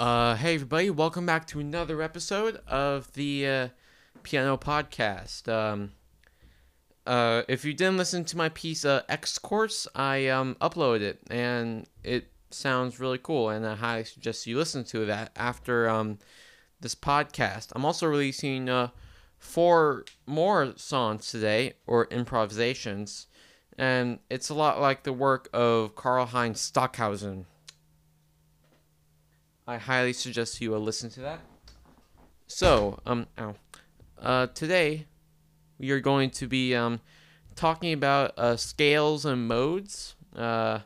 Uh, hey everybody, welcome back to another episode of the uh, Piano Podcast. Um, uh, if you didn't listen to my piece uh, X course, I um, uploaded it and it sounds really cool, and I highly suggest you listen to that after um, this podcast. I'm also releasing uh, four more songs today, or improvisations, and it's a lot like the work of Karlheinz Stockhausen. I highly suggest you uh, listen to that. So, um, ow. Uh, today we are going to be um, talking about uh, scales and modes. Uh,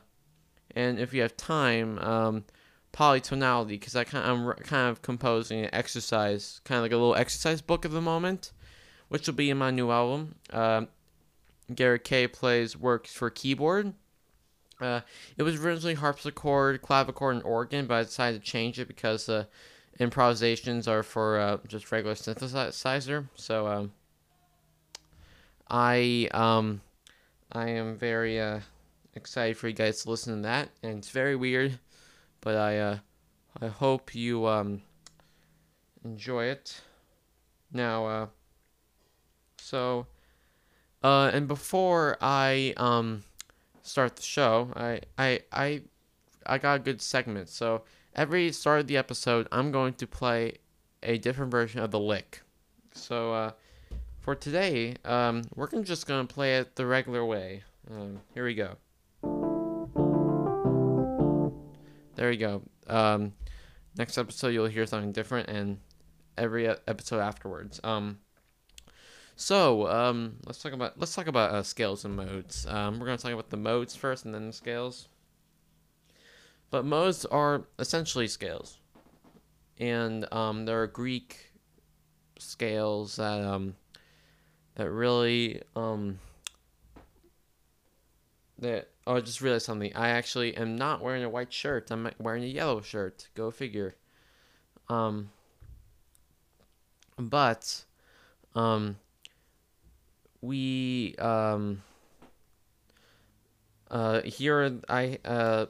and if you have time, um, polytonality, because I kind I'm kind of composing an exercise, kind of like a little exercise book at the moment, which will be in my new album. Uh, Garret K plays works for keyboard uh, it was originally harpsichord, clavichord, and organ, but I decided to change it because uh, improvisations are for uh, just regular synthesizer. So um, I um, I am very uh, excited for you guys to listen to that, and it's very weird, but I uh, I hope you um, enjoy it. Now, uh, so uh, and before I um start the show, I I I I got a good segment. So every start of the episode, I'm going to play a different version of the lick. So uh, for today, um, we're just gonna play it the regular way. Um, here we go. There you go. Um, next episode, you'll hear something different, and every episode afterwards. Um, so um, let's talk about let's talk about uh, scales and modes. Um, we're gonna talk about the modes first, and then the scales. But modes are essentially scales, and um, there are Greek scales that um, that really um, that oh, I just realized something. I actually am not wearing a white shirt. I'm wearing a yellow shirt. Go figure. Um, but um we um uh here I uh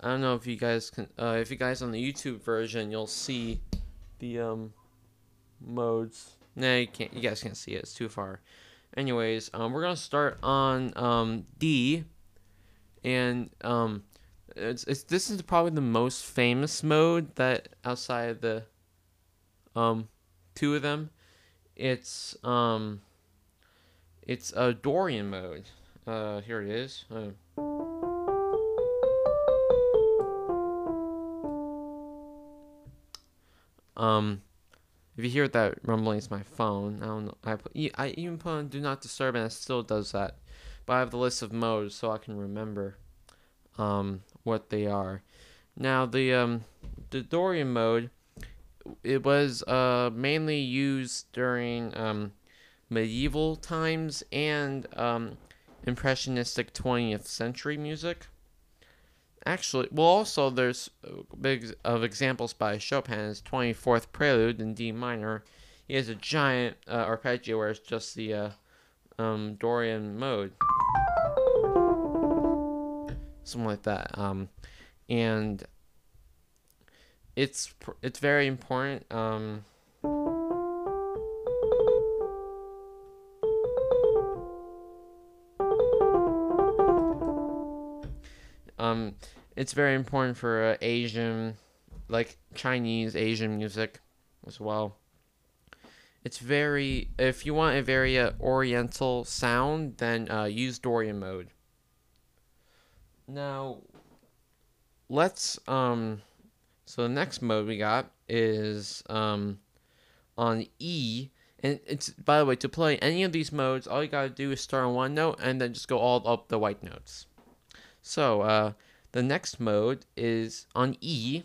I don't know if you guys can uh if you guys on the YouTube version you'll see the um modes. No, you can't you guys can't see it, it's too far. Anyways, um we're gonna start on um D and um it's, it's this is probably the most famous mode that outside of the um two of them it's um it's a Dorian mode. Uh, here it is. Uh, um, if you hear that rumbling, it's my phone. I don't know. I put, I even put on Do Not Disturb, and it still does that. But I have the list of modes so I can remember um, what they are. Now the um, the Dorian mode, it was uh, mainly used during um, medieval times and um, impressionistic 20th century music. Actually, well, also there's big of examples by Chopin. His 24th Prelude in D minor. He has a giant uh, arpeggio where it's just the uh, um, Dorian mode, something like that. Um, and it's it's very important. Um, it's very important for uh, Asian, like Chinese Asian music, as well. It's very if you want a very uh, Oriental sound, then uh, use Dorian mode. Now, let's um, so the next mode we got is um, on E. And it's by the way, to play any of these modes, all you gotta do is start on one note and then just go all up the white notes. So, uh, the next mode is on E.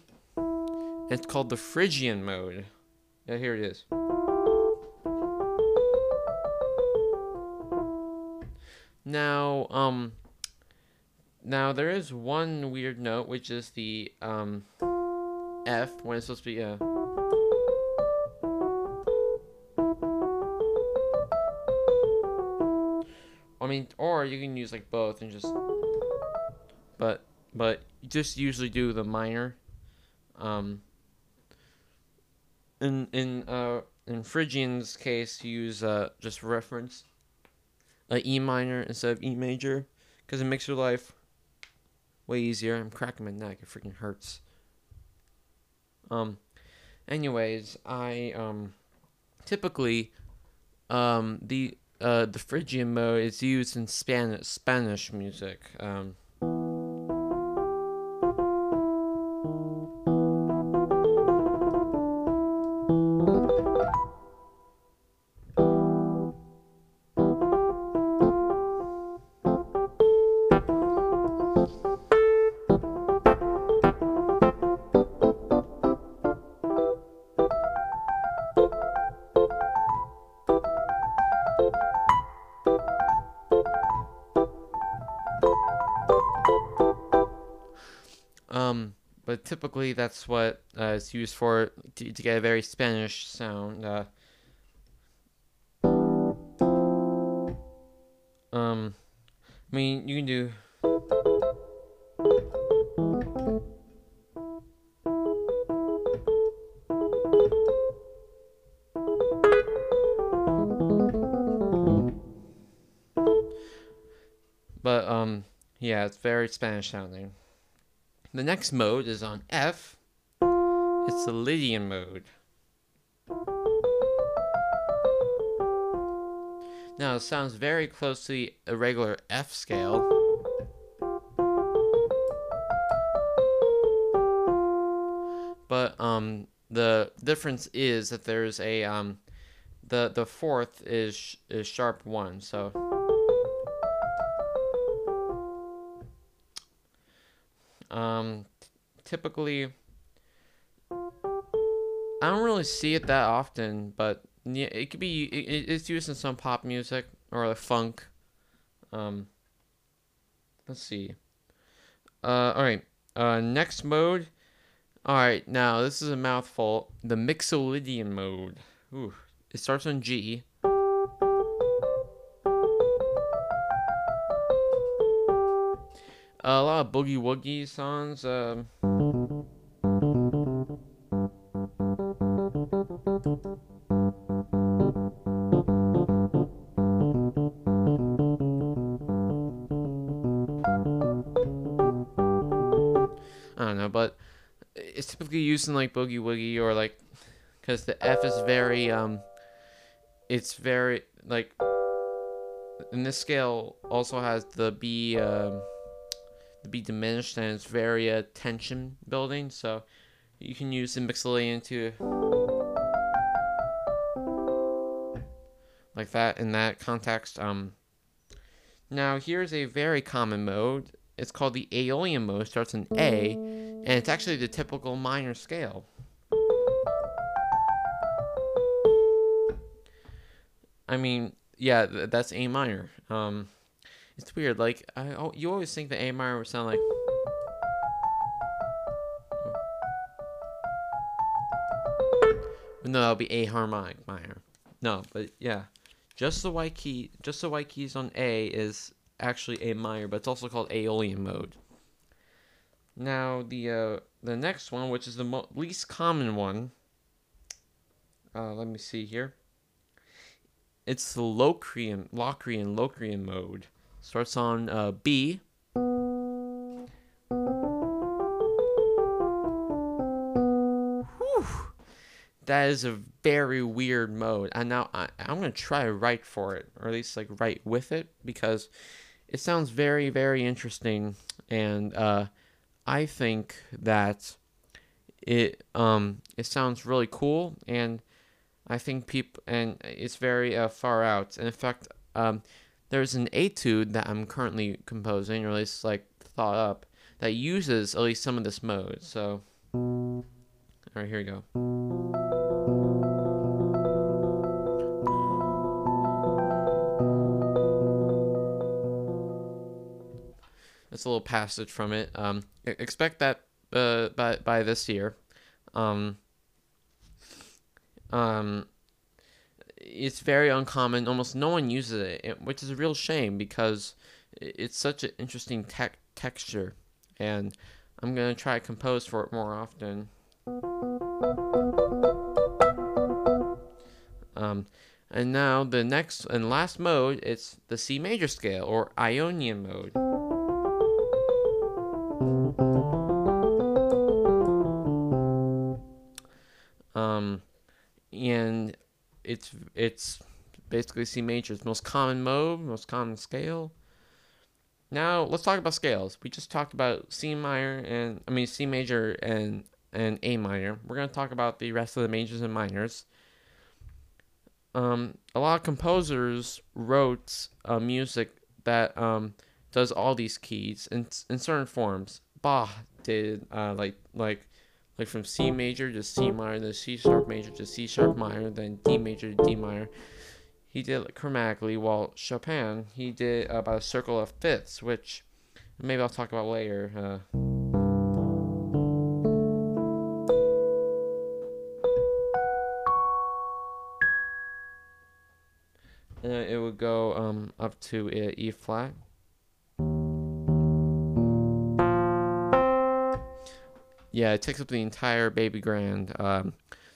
It's called the Phrygian mode. Yeah, here it is. Now, um, now there is one weird note, which is the um, F when it's supposed to be a. I mean, or you can use like both and just but but just usually do the minor. Um, in in uh in Phrygian's case, use uh just reference a E minor instead of E major, because it makes your life way easier. I'm cracking my neck; it freaking hurts. Um, anyways, I um typically um the uh the Phrygian mode is used in Spanish Spanish music. Um, typically that's what uh, it's used for to, to get a very Spanish sound. Uh, um, I mean, you can do. But um, yeah, it's very Spanish sounding. The next mode is on F. It's the Lydian mode. Now it sounds very close to the irregular F scale. But um the difference is that there's a um the the fourth is is sharp 1. So Um, typically, I don't really see it that often, but yeah, it could be. It, it's used in some pop music or like funk. Um, let's see. Uh, all right. Uh, next mode. All right, now this is a mouthful. The Mixolydian mode. Ooh, it starts on G. a lot of boogie woogie songs. Um, I don't know, but it's typically used in like boogie woogie or like because the F is very um, it's very like, and this scale also has the B um be diminished and it's very uh, tension building so you can use the Mixolydian to like that in that context um now here's a very common mode. It's called the Aeolian mode. It starts in A and it's actually the typical minor scale. I mean yeah that's A minor um it's weird. Like I, oh, you always think the A minor would sound like. No, that'll be A harmonic minor. No, but yeah, just the white key, just the white keys on A is actually A minor, but it's also called Aeolian mode. Now the uh, the next one, which is the mo- least common one. Uh, let me see here. It's the Locrian, Locrian, Locrian mode. Starts on uh, B. Whew. That is a very weird mode. And now I, I'm going to try to write for it, or at least like write with it, because it sounds very, very interesting. And uh, I think that it um it sounds really cool and I think people and it's very uh, far out. And in fact, um, there's an etude that I'm currently composing, or at least like thought up, that uses at least some of this mode. So, all right, here we go. That's a little passage from it. Um, expect that uh, by by this year. Um, um, it's very uncommon. Almost no one uses it, which is a real shame because it's such an interesting te- texture, and I'm gonna try to compose for it more often. Um, and now the next and last mode, it's the C major scale or Ionian mode. It's it's basically C major's most common mode, most common scale. Now let's talk about scales. We just talked about C minor and I mean C major and and A minor. We're gonna talk about the rest of the majors and minors. Um, a lot of composers wrote uh, music that um, does all these keys in in certain forms. Bach did uh, like like like from C major to C minor, then C sharp major to C sharp minor, then D major to D minor. He did it chromatically, while Chopin he did about a circle of fifths, which maybe I'll talk about later. Uh, and it would go um, up to uh, E flat. Yeah, it takes up the entire baby grand. Um,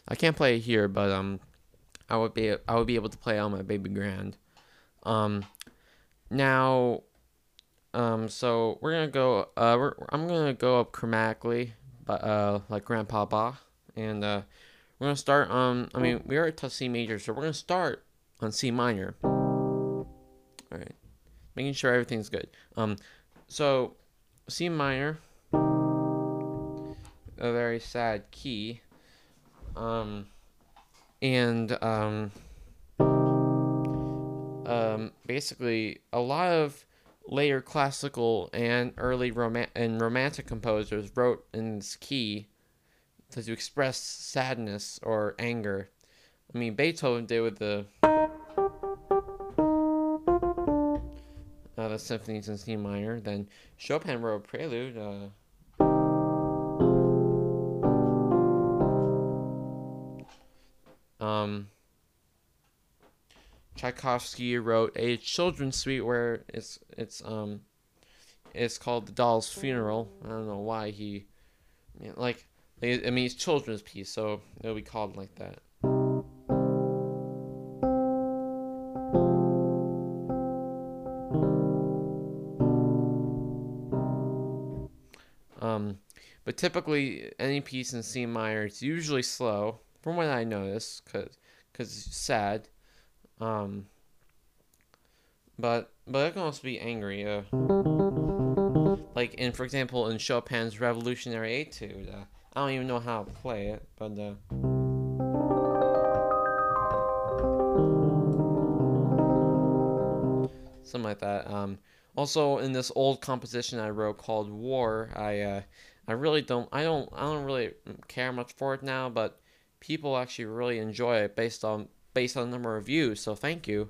I can't play it here, but um, I would be I would be able to play on my baby grand. Um, now, um, so we're gonna go. Uh, we're, I'm gonna go up chromatically, but uh, like Grandpa Bach, and uh, we're gonna start on. I mean, we already touched C major, so we're gonna start on C minor. All right, making sure everything's good. Um, so C minor a very sad key. Um, and um, um, basically, a lot of later classical and early roman- and romantic composers wrote in this key to express sadness or anger. I mean, Beethoven did with the uh, the symphonies in C minor. Then Chopin wrote a prelude. Uh, Um, Tchaikovsky wrote a children's suite where it's it's um it's called the Doll's Funeral. I don't know why he like I mean it's children's piece, so it'll be called like that. Um, but typically any piece in C minor it's usually slow from what I noticed, cause cause it's sad. Um, but but it can also be angry. Uh, like in for example in Chopin's Revolutionary Etude. Uh, I don't even know how to play it, but uh, something like that. Um, also in this old composition I wrote called War, I uh, I really don't I don't I don't really care much for it now, but people actually really enjoy it based on based on the number of views. So thank you.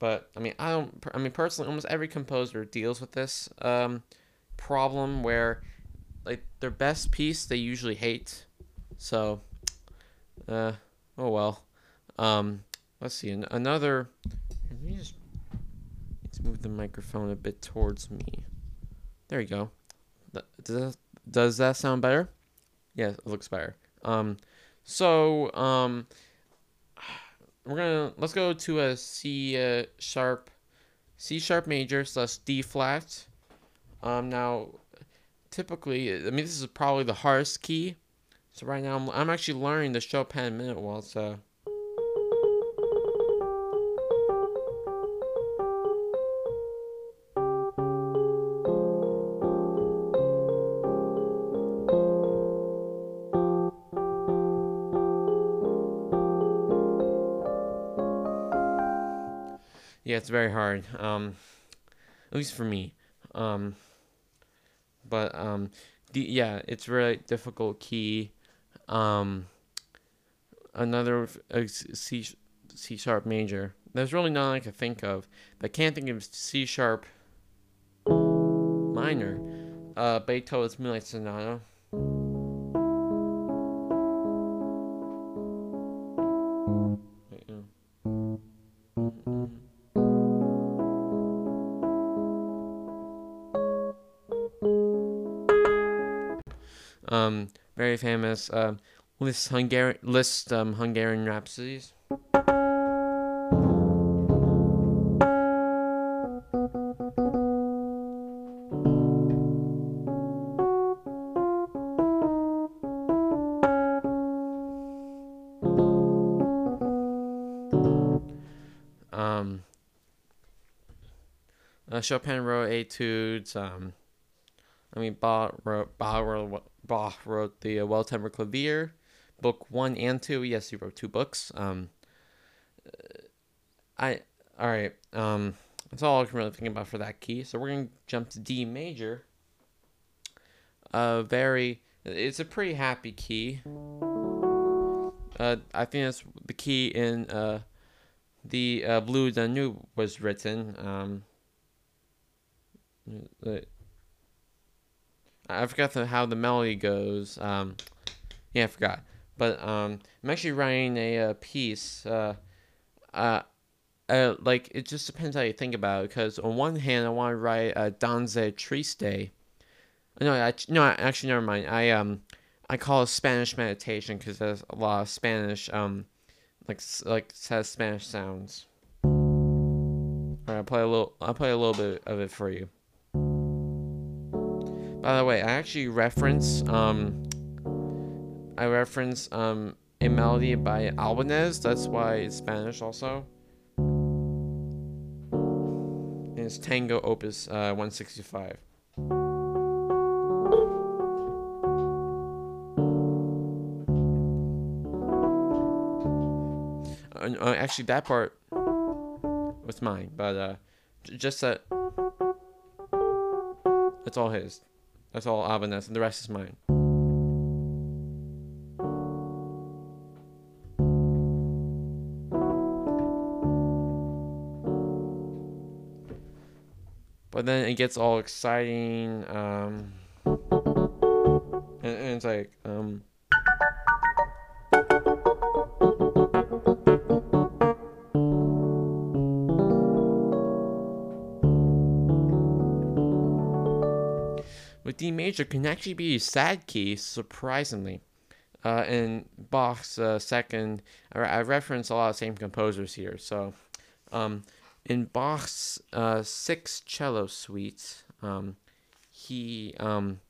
But I mean, I don't. I mean, personally, almost every composer deals with this um, problem where, like, their best piece they usually hate. So, uh, oh well. Um, let's see. Another. Let me just let's move the microphone a bit towards me. There you go. Does that, does that sound better? Yeah, it looks better. Um, so um, we're gonna let's go to a C uh, sharp, C sharp major slash D flat. Um, now, typically, I mean this is probably the hardest key. So right now I'm, I'm actually learning the Chopin minute waltz. So. It's very hard. Um, at least for me. Um, but um, the, yeah, it's really difficult key. Um, another uh, C C sharp major. There's really none I can think of. I can't think of C sharp minor. Uh, Beethoven's Moonlight Sonata. famous um, Liszt Hungarian Liszt um, Hungarian rhapsodies. Um, uh, Chopin wrote etudes. Um, I mean, Bach wrote, Bach wrote Bach wrote the uh, Well Tempered Clavier, book one and two. Yes, he wrote two books. Um, I all right. Um, that's all I can really think about for that key. So we're gonna jump to D major. Uh, very. It's a pretty happy key. Uh, I think that's the key in uh, the uh, Blue Danube was written. Um, I forgot the, how the melody goes. Um, yeah, I forgot. But um, I'm actually writing a, a piece. Uh, uh, uh, like it just depends how you think about it. Because on one hand, I want to write a Danze Triste. No, I, no, actually, never mind. I um, I call it Spanish meditation because there's a lot of Spanish um, like like has Spanish sounds. Alright, I'll play a little. I'll play a little bit of it for you. By the way, I actually reference um, I reference um a melody by Albéniz. That's why it's Spanish also. And it's Tango Opus uh, 165. Uh, uh, actually, that part was mine, but uh, just that. That's all his. That's all Albéniz, and the rest is mine. But then it gets all exciting, um, and, and it's like, D major can actually be a sad key, surprisingly. Uh, in Bach's uh, second, I, I reference a lot of same composers here. So, um, in Bach's uh, six cello suites, um, he um,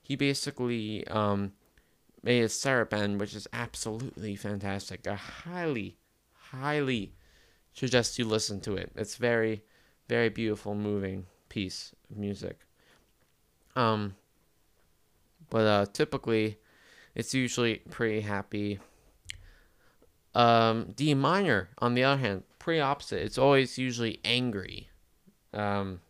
he basically um, made a saraband, which is absolutely fantastic. I highly, highly suggest you listen to it. It's very, very beautiful, moving piece of music. Um, but uh, typically, it's usually pretty happy. Um, D minor, on the other hand, pretty opposite. It's always usually angry. Um,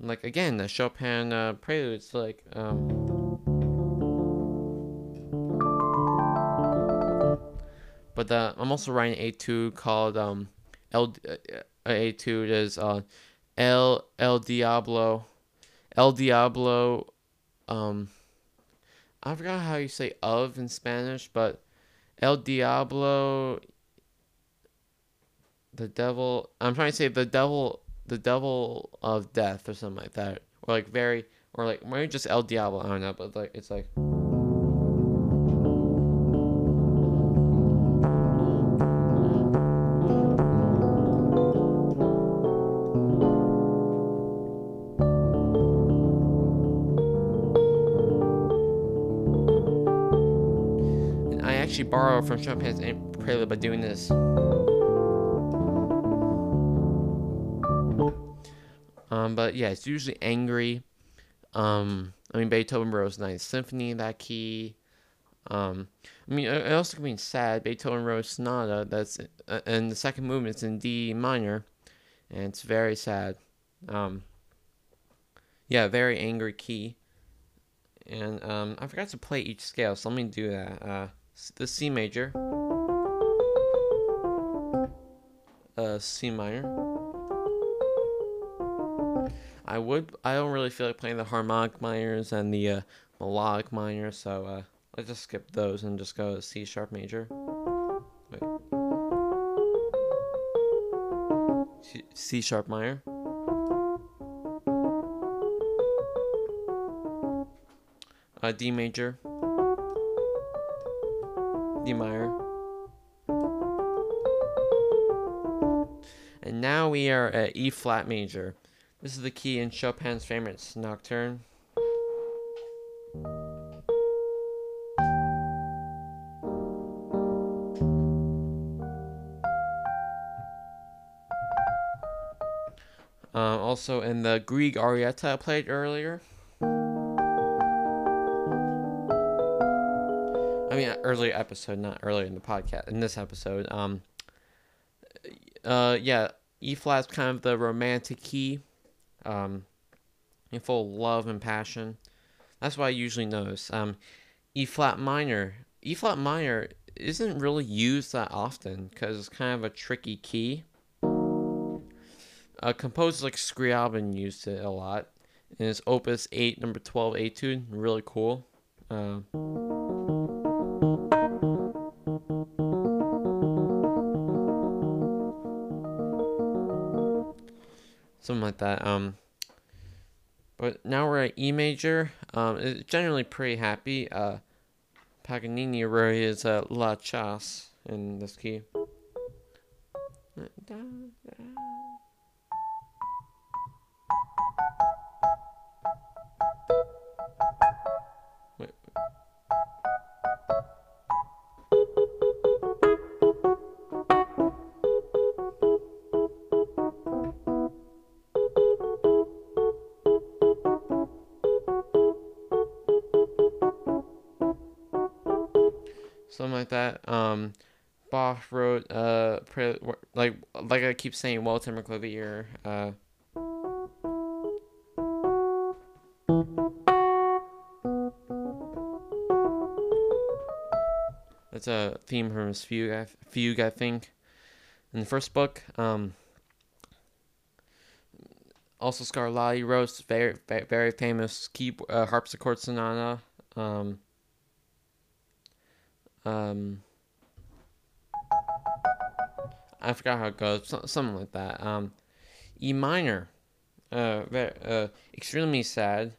like again, the Chopin uh, preludes, like um, but the, I'm also writing etude called um, El uh, etude is uh, El El Diablo El Diablo, um, I forgot how you say of in Spanish, but El Diablo, the devil. I'm trying to say the devil, the devil of death, or something like that, or like very, or like maybe just El Diablo. I don't know, but like it's like. Actually borrow from Chopin's prelude by doing this. Um, but yeah, it's usually angry. Um, I mean, Beethoven wrote Ninth Symphony in that key. Um, I mean, it also can mean sad. Beethoven wrote Sonata. That's uh, and the second movement is in D minor, and it's very sad. Um, yeah, very angry key. And um, I forgot to play each scale, so let me do that. Uh, the C major, uh, C minor. I would. I don't really feel like playing the harmonic minors and the uh, melodic minor, so uh, let's just skip those and just go C sharp major. Wait. C, C sharp minor. Uh, D major. Minor. And now we are at E flat major. This is the key in Chopin's famous nocturne. Um, also in the Grieg Arietta I played earlier. Mean, earlier episode, not earlier in the podcast. In this episode, um, uh, yeah, E flat's kind of the romantic key, um, in full of love and passion. That's what I usually notice. Um, E flat minor, E flat minor isn't really used that often because it's kind of a tricky key. Uh, composers like Scriabin used it a lot. In his Opus 8, number 12 etude, really cool. Uh, something like that. Um, but now we're at E major. Um, it's generally pretty happy. Uh, Paganini wrote his uh, La Chasse in this key. Keep saying Walter McClavier. Uh, that's a theme from his fugue, I, fugue, I think. In the first book, um, also Scarlatti wrote very very famous key uh, harpsichord sonata. Um, um, I forgot how it goes. Something like that. Um, E minor. Uh, very, uh, extremely sad.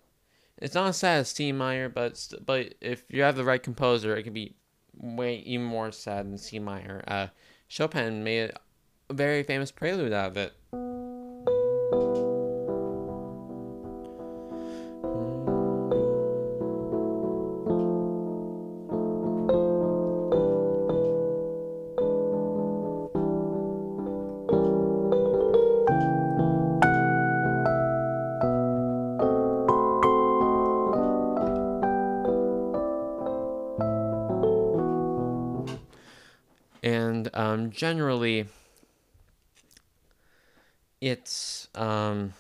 It's not as sad as C minor, but but if you have the right composer, it can be way even more sad than C minor. Uh, Chopin made a very famous prelude out of it. Generally it's um,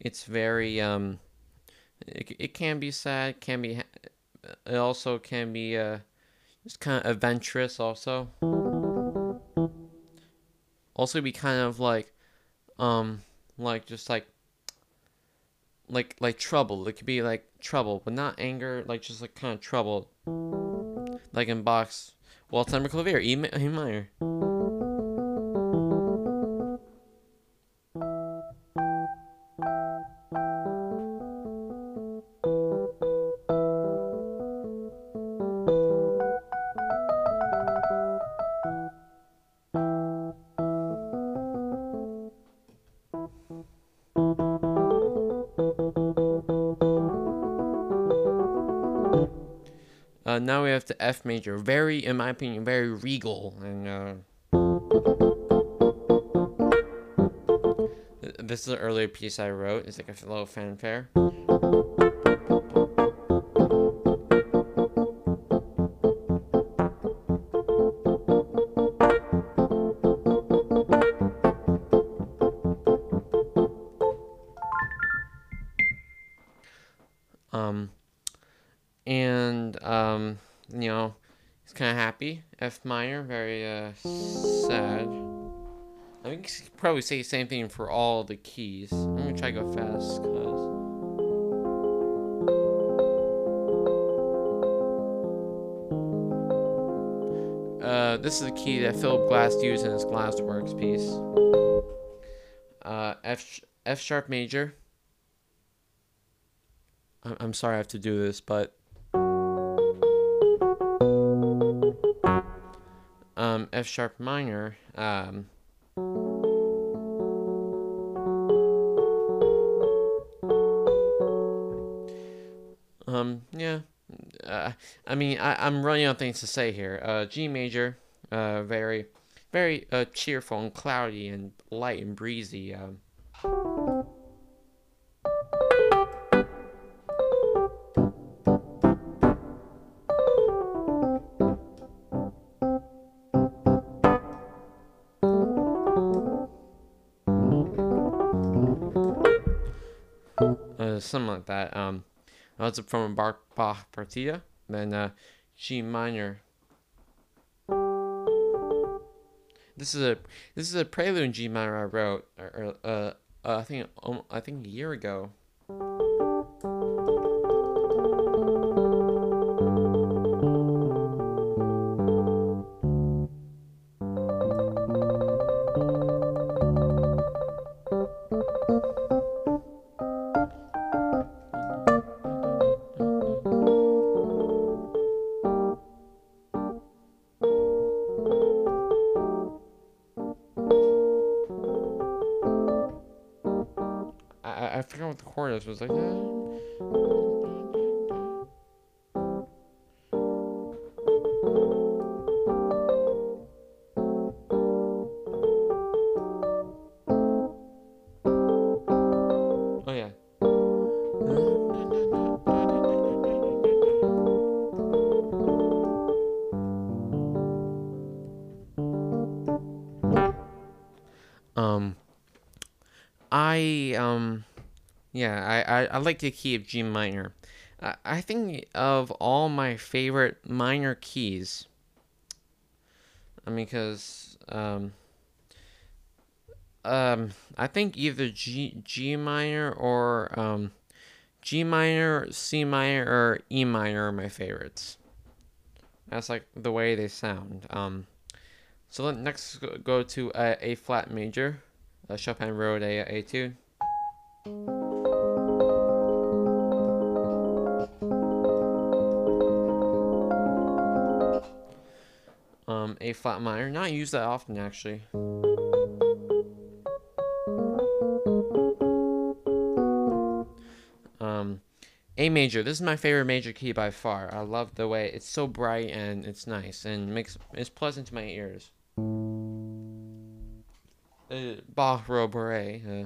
it's very um, it, it can be sad can be it also can be uh, just kind of adventurous also. Also be kind of like um like just like like like trouble. It could be like trouble but not anger like just like kind of trouble. Like in Bach's Waltzheimer Clavier, E. M- e Meyer. 5 to F major. Very, in my opinion, very regal. And uh, this is an earlier piece I wrote. It's like a little fanfare. Um, and um, you know, he's kind of happy. F minor, very uh, sad. I think you could probably say the same thing for all the keys. I'm gonna try to go fast, cause. Uh, this is the key that Philip Glass used in his Glassworks piece. Uh, F F sharp major. I'm sorry I have to do this, but um, F sharp minor. Um, um, yeah. Uh, I mean, I, I'm running out of things to say here. Uh, G major, uh, very, very uh, cheerful and cloudy and light and breezy. Um, something like that. Um, that's from Bach, Bach Partita, then uh, G minor. This is a this is a prelude in G minor I wrote, or, uh, uh, I think um, I think a year ago. Yeah, I I, I like the key of G minor. I I think of all my favorite minor keys. I mean, cause um. Um, I think either G G minor or um, G minor, C minor, or E minor are my favorites. That's like the way they sound. Um, so let next go- to uh, A flat major. Uh, Chopin wrote a etude. Um, A flat minor, not used that often actually. Um, A major. This is my favorite major key by far. I love the way it's so bright and it's nice and makes it's pleasant to my ears. Uh, Bach. Uh,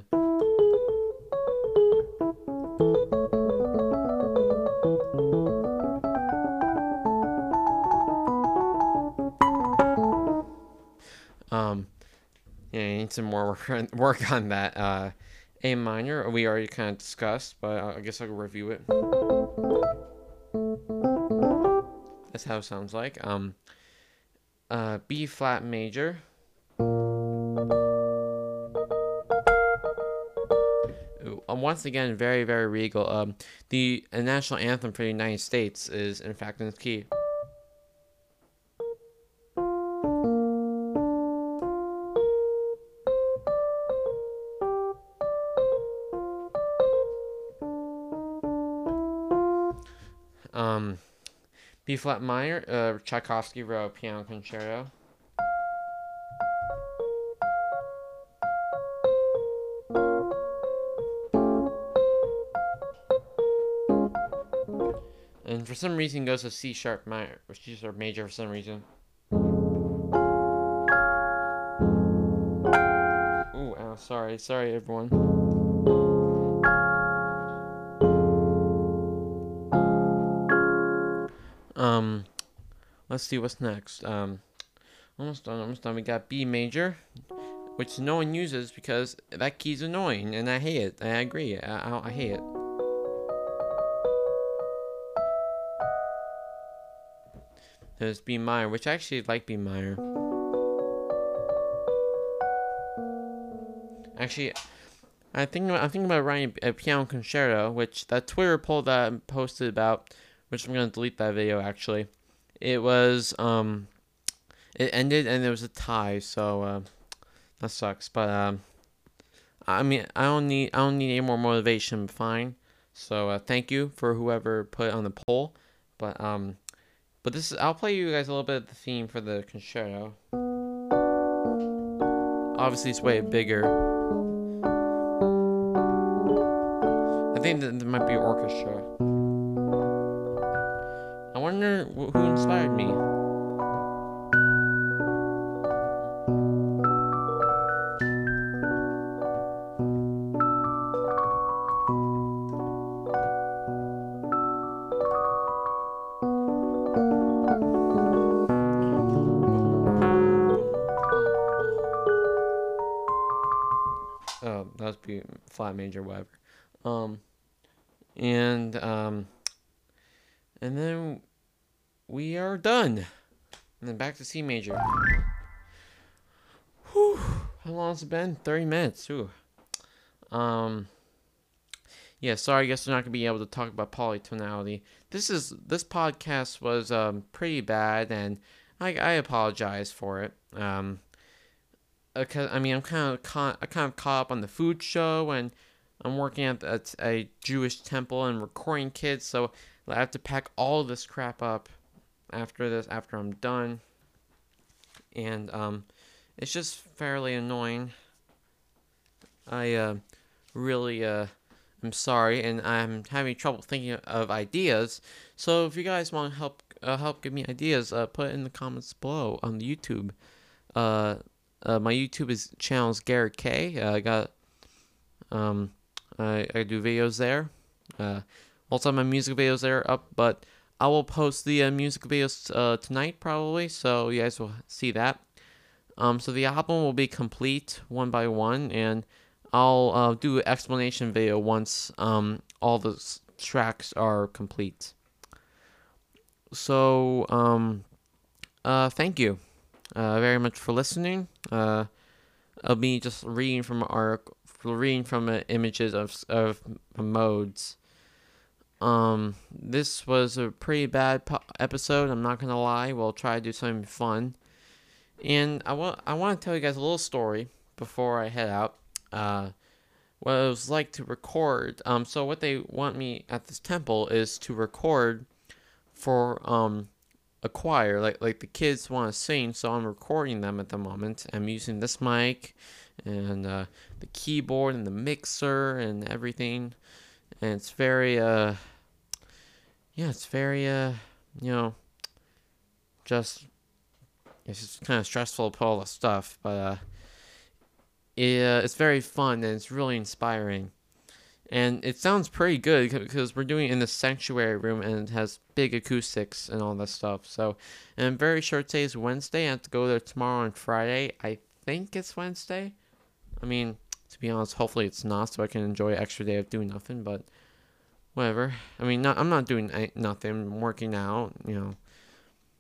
yeah, I need some more work on, work on that. Uh, A minor, we already kind of discussed, but I guess I'll review it. That's how it sounds like. Um, uh, B flat major. Um, once again, very, very regal. Um, the uh, national anthem for the United States is, in fact, in this key. B flat minor, uh, Tchaikovsky wrote piano concerto. And for some reason goes to C sharp minor, or C sharp major for some reason. Ooh, ow, sorry, sorry everyone. Let's see what's next. Um, almost done, almost done. We got B major, which no one uses because that key's annoying, and I hate it. I agree. I, I, I hate it. There's B minor, which I actually like B minor. Actually, I think I'm thinking about writing a piano concerto, which that Twitter poll that I posted about, which I'm gonna delete that video actually. It was um, it ended and there was a tie, so uh, that sucks. But um, I mean, I don't need I don't need any more motivation. Fine. So uh, thank you for whoever put on the poll. But um, but this is I'll play you guys a little bit of the theme for the concerto. Obviously, it's way bigger. I think that there might be orchestra. Wonder who inspired me. Oh, that was B flat major, whatever. Um, and um, and then we are done. And then back to C major. Whew. How long has it been? 30 minutes. Ooh. Um yeah, sorry, I guess we're not gonna be able to talk about polytonality. This is this podcast was um pretty bad and I I apologize for it. Um because I mean I'm kind of caught, I kind of caught up on the food show and I'm working at a, a Jewish temple and recording kids, so I have to pack all this crap up after this after I'm done. And um it's just fairly annoying. I uh really uh I'm sorry and I'm having trouble thinking of ideas. So if you guys want to help uh, help give me ideas, uh, put it in the comments below on the YouTube. Uh, uh my YouTube is channel is Garret K. Uh, I got um I, I do videos there. Uh, also my music videos there up, but I will post the uh, music videos uh, tonight probably, so you guys will see that. Um, so the album will be complete one by one, and I'll uh, do an explanation video once um, all the tracks are complete. So, um, uh, thank you uh, very much for listening. Uh, I'll be just reading from our reading from images of of modes. Um, this was a pretty bad po- episode. I'm not gonna lie. We'll try to do something fun. And I want I want to tell you guys a little story before I head out. Uh, what it was like to record. Um, so what they want me at this temple is to record for um a choir. Like like the kids want to sing, so I'm recording them at the moment. I'm using this mic and uh, the keyboard and the mixer and everything. And it's very uh yeah, it's very uh you know just it's just kind of stressful to put all the stuff, but uh, it, uh, it's very fun and it's really inspiring. And it sounds pretty good because we're doing it in the sanctuary room and it has big acoustics and all that stuff. So, and I'm very sure today's Wednesday. I have to go there tomorrow and Friday. I think it's Wednesday. I mean, to be honest, hopefully it's not, so I can enjoy an extra day of doing nothing. But whatever. I mean, not, I'm not doing nothing. I'm working out. You know,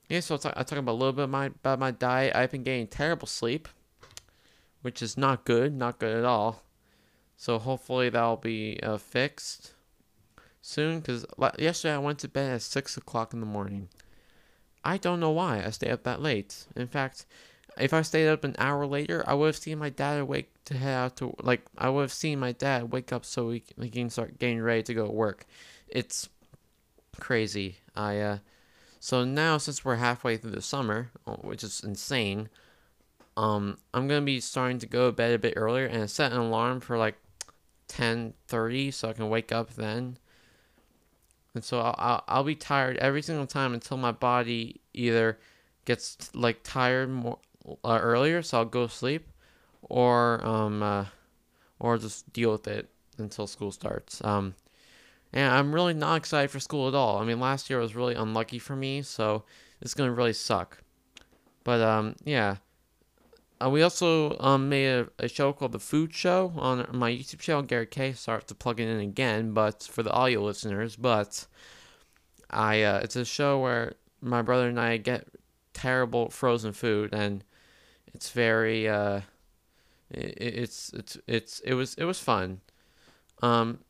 yeah, so I'll talk, I'll talk about a little bit my, about my diet. I've been getting terrible sleep, which is not good, not good at all. So hopefully that'll be uh, fixed soon. Because yesterday I went to bed at 6 o'clock in the morning. I don't know why I stayed up that late. In fact, if I stayed up an hour later, I would have seen my dad awake to head out to like I would have seen my dad wake up so he, he can start getting ready to go to work. It's crazy. I uh so now, since we're halfway through the summer, uh, which is insane, um, I'm gonna be starting to go to bed a bit earlier and set an alarm for like 10:30 so I can wake up then. And so I'll, I'll, I'll be tired every single time until my body either gets like tired more uh, earlier, so I'll go sleep, or um, uh, or just deal with it until school starts. Um, and I'm really not excited for school at all. I mean, last year was really unlucky for me, so it's gonna really suck. But um, yeah. Uh, we also um, made a, a, show called The Food Show on my YouTube channel, Garret K. Sorry to plug it in again, but for the audio listeners, but I uh, it's a show where my brother and I get terrible frozen food, and it's very uh, it, it's it's it's it was it was fun. Um,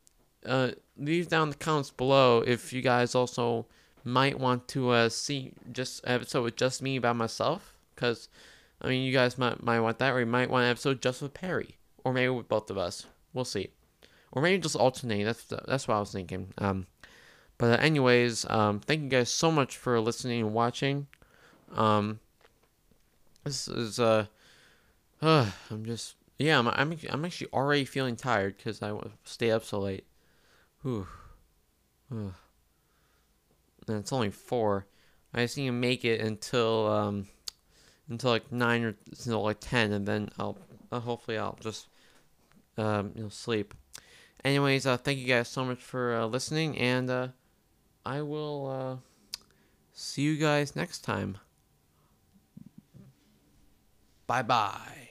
uh, leave down the comments below if you guys also might want to uh, see just episode with just me by myself. Because, I mean, you guys might, might want that, or you might want an episode just with Perry. Or maybe with both of us. We'll see. Or maybe just alternate. That's that's what I was thinking. Um, but uh, anyways, um, thank you guys so much for listening and watching. Um, this is uh, uh I'm just yeah, I'm I'm I'm actually already feeling tired because I stay up so late. Whew. And it's only four. I just need to make it until um until like nine or until like ten, and then I'll uh, hopefully I'll just um you know sleep. Anyways, uh, thank you guys so much for uh, listening, and uh, I will uh, see you guys next time. Bye bye.